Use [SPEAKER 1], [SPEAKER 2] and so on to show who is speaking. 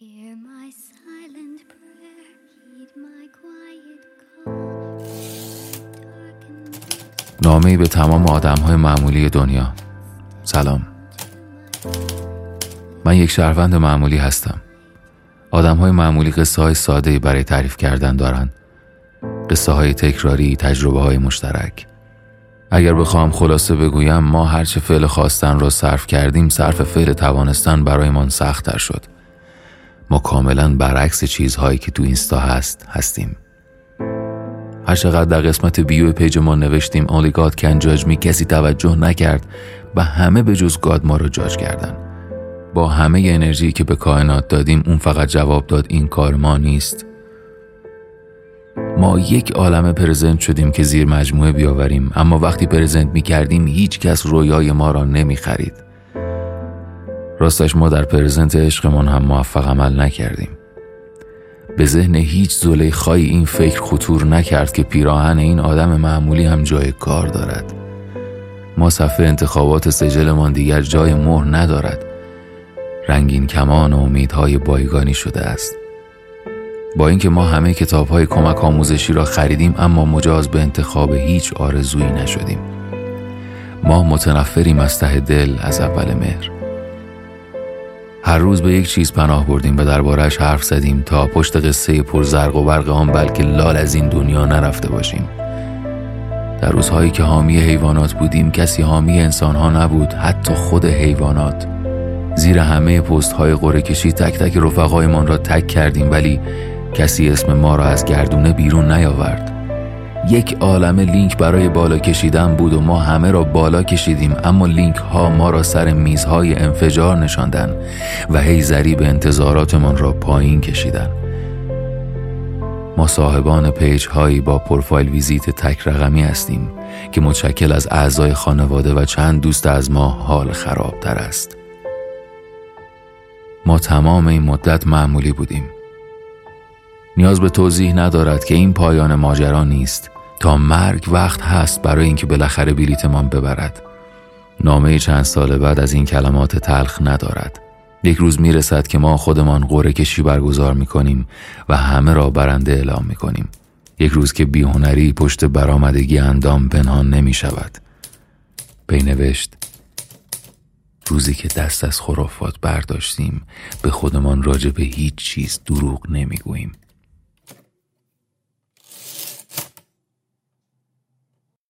[SPEAKER 1] Hear
[SPEAKER 2] نامه به تمام آدم های معمولی دنیا. سلام. من یک شهروند معمولی هستم. آدم های معمولی قصه های ساده برای تعریف کردن دارند قصه های تکراری تجربه های مشترک. اگر بخوام خلاصه بگویم ما هرچه فعل خواستن را صرف کردیم صرف فعل توانستن برایمان سختتر شد. ما کاملا برعکس چیزهایی که تو اینستا هست هستیم. هر چقدر در قسمت bio page ما نوشتیم only God can judge me کسی توجه نکرد و همه به جز God ما رو جاج کردن. با همه انرژی که به کائنات دادیم اون فقط جواب داد این کار ما نیست. ما یک عالم present شدیم که زیر مجموعه بیاوریم اما وقتی present می کردیم هیچ کس رویای ما را نمی خرید راستش ما در پرزنت عشقمان هم موفق عمل نکردیم. به ذهن هیچ زلیخایی این فکر خطور نکرد که پیراهن این آدم معمولی هم جای کار دارد. ما صفحه انتخابات سجلمان دیگر جای مهر ندارد. رنگین کمان و امیدهای بایگانی شده است. با اینکه ما همه کتاب های کمک آموزشی را خریدیم اما مجاز به انتخاب هیچ آرزویی نشدیم. ما متنفریم از ته دل از اول مهر. هر روز به یک چیز پناه بردیم و دربارهش حرف زدیم تا پشت قصه پرزرق و برق آن بلکه لال از این دنیا نرفته باشیم. در روزهایی که حامی حیوانات بودیم کسی حامی انسانها نبود حتی خود حیوانات. زیر همه پست های قره کشی تک تک رفقایمان را تک کردیم ولی کسی اسم ما را از گردونه بیرون نیاورد. یک عالم لینک برای بالا کشیدن بود و ما همه را بالا کشیدیم اما لینک ها ما را سر میزهای انفجار نشاندن و هی ضریب انتظاراتمان را پایین کشیدن. ما صاحبان page هایی با profile visit تک رقمی هستیم که متشکل از اعضای خانواده و چند دوست از ما حال خرابتر است. ما تمام این مدت معمولی بودیم. نیاز به توضیح ندارد که این پایان ماجرا نیست. تا مرگ وقت هست برای اینکه بالاخره بلیتمان ببرد. نامه چند سال بعد از این کلمات تلخ ندارد. یک روز می‌رسد که ما خودمان قره کشی برگزار می کنیم و همه را برنده اعلام می کنیم یک روز که بیهنری پشت برآمدگی اندام پنهان نمی شود بینوشت روزی که دست از خرافات برداشتیم به خودمان راجع به هیچ چیز دروغ نمی‌گوییم.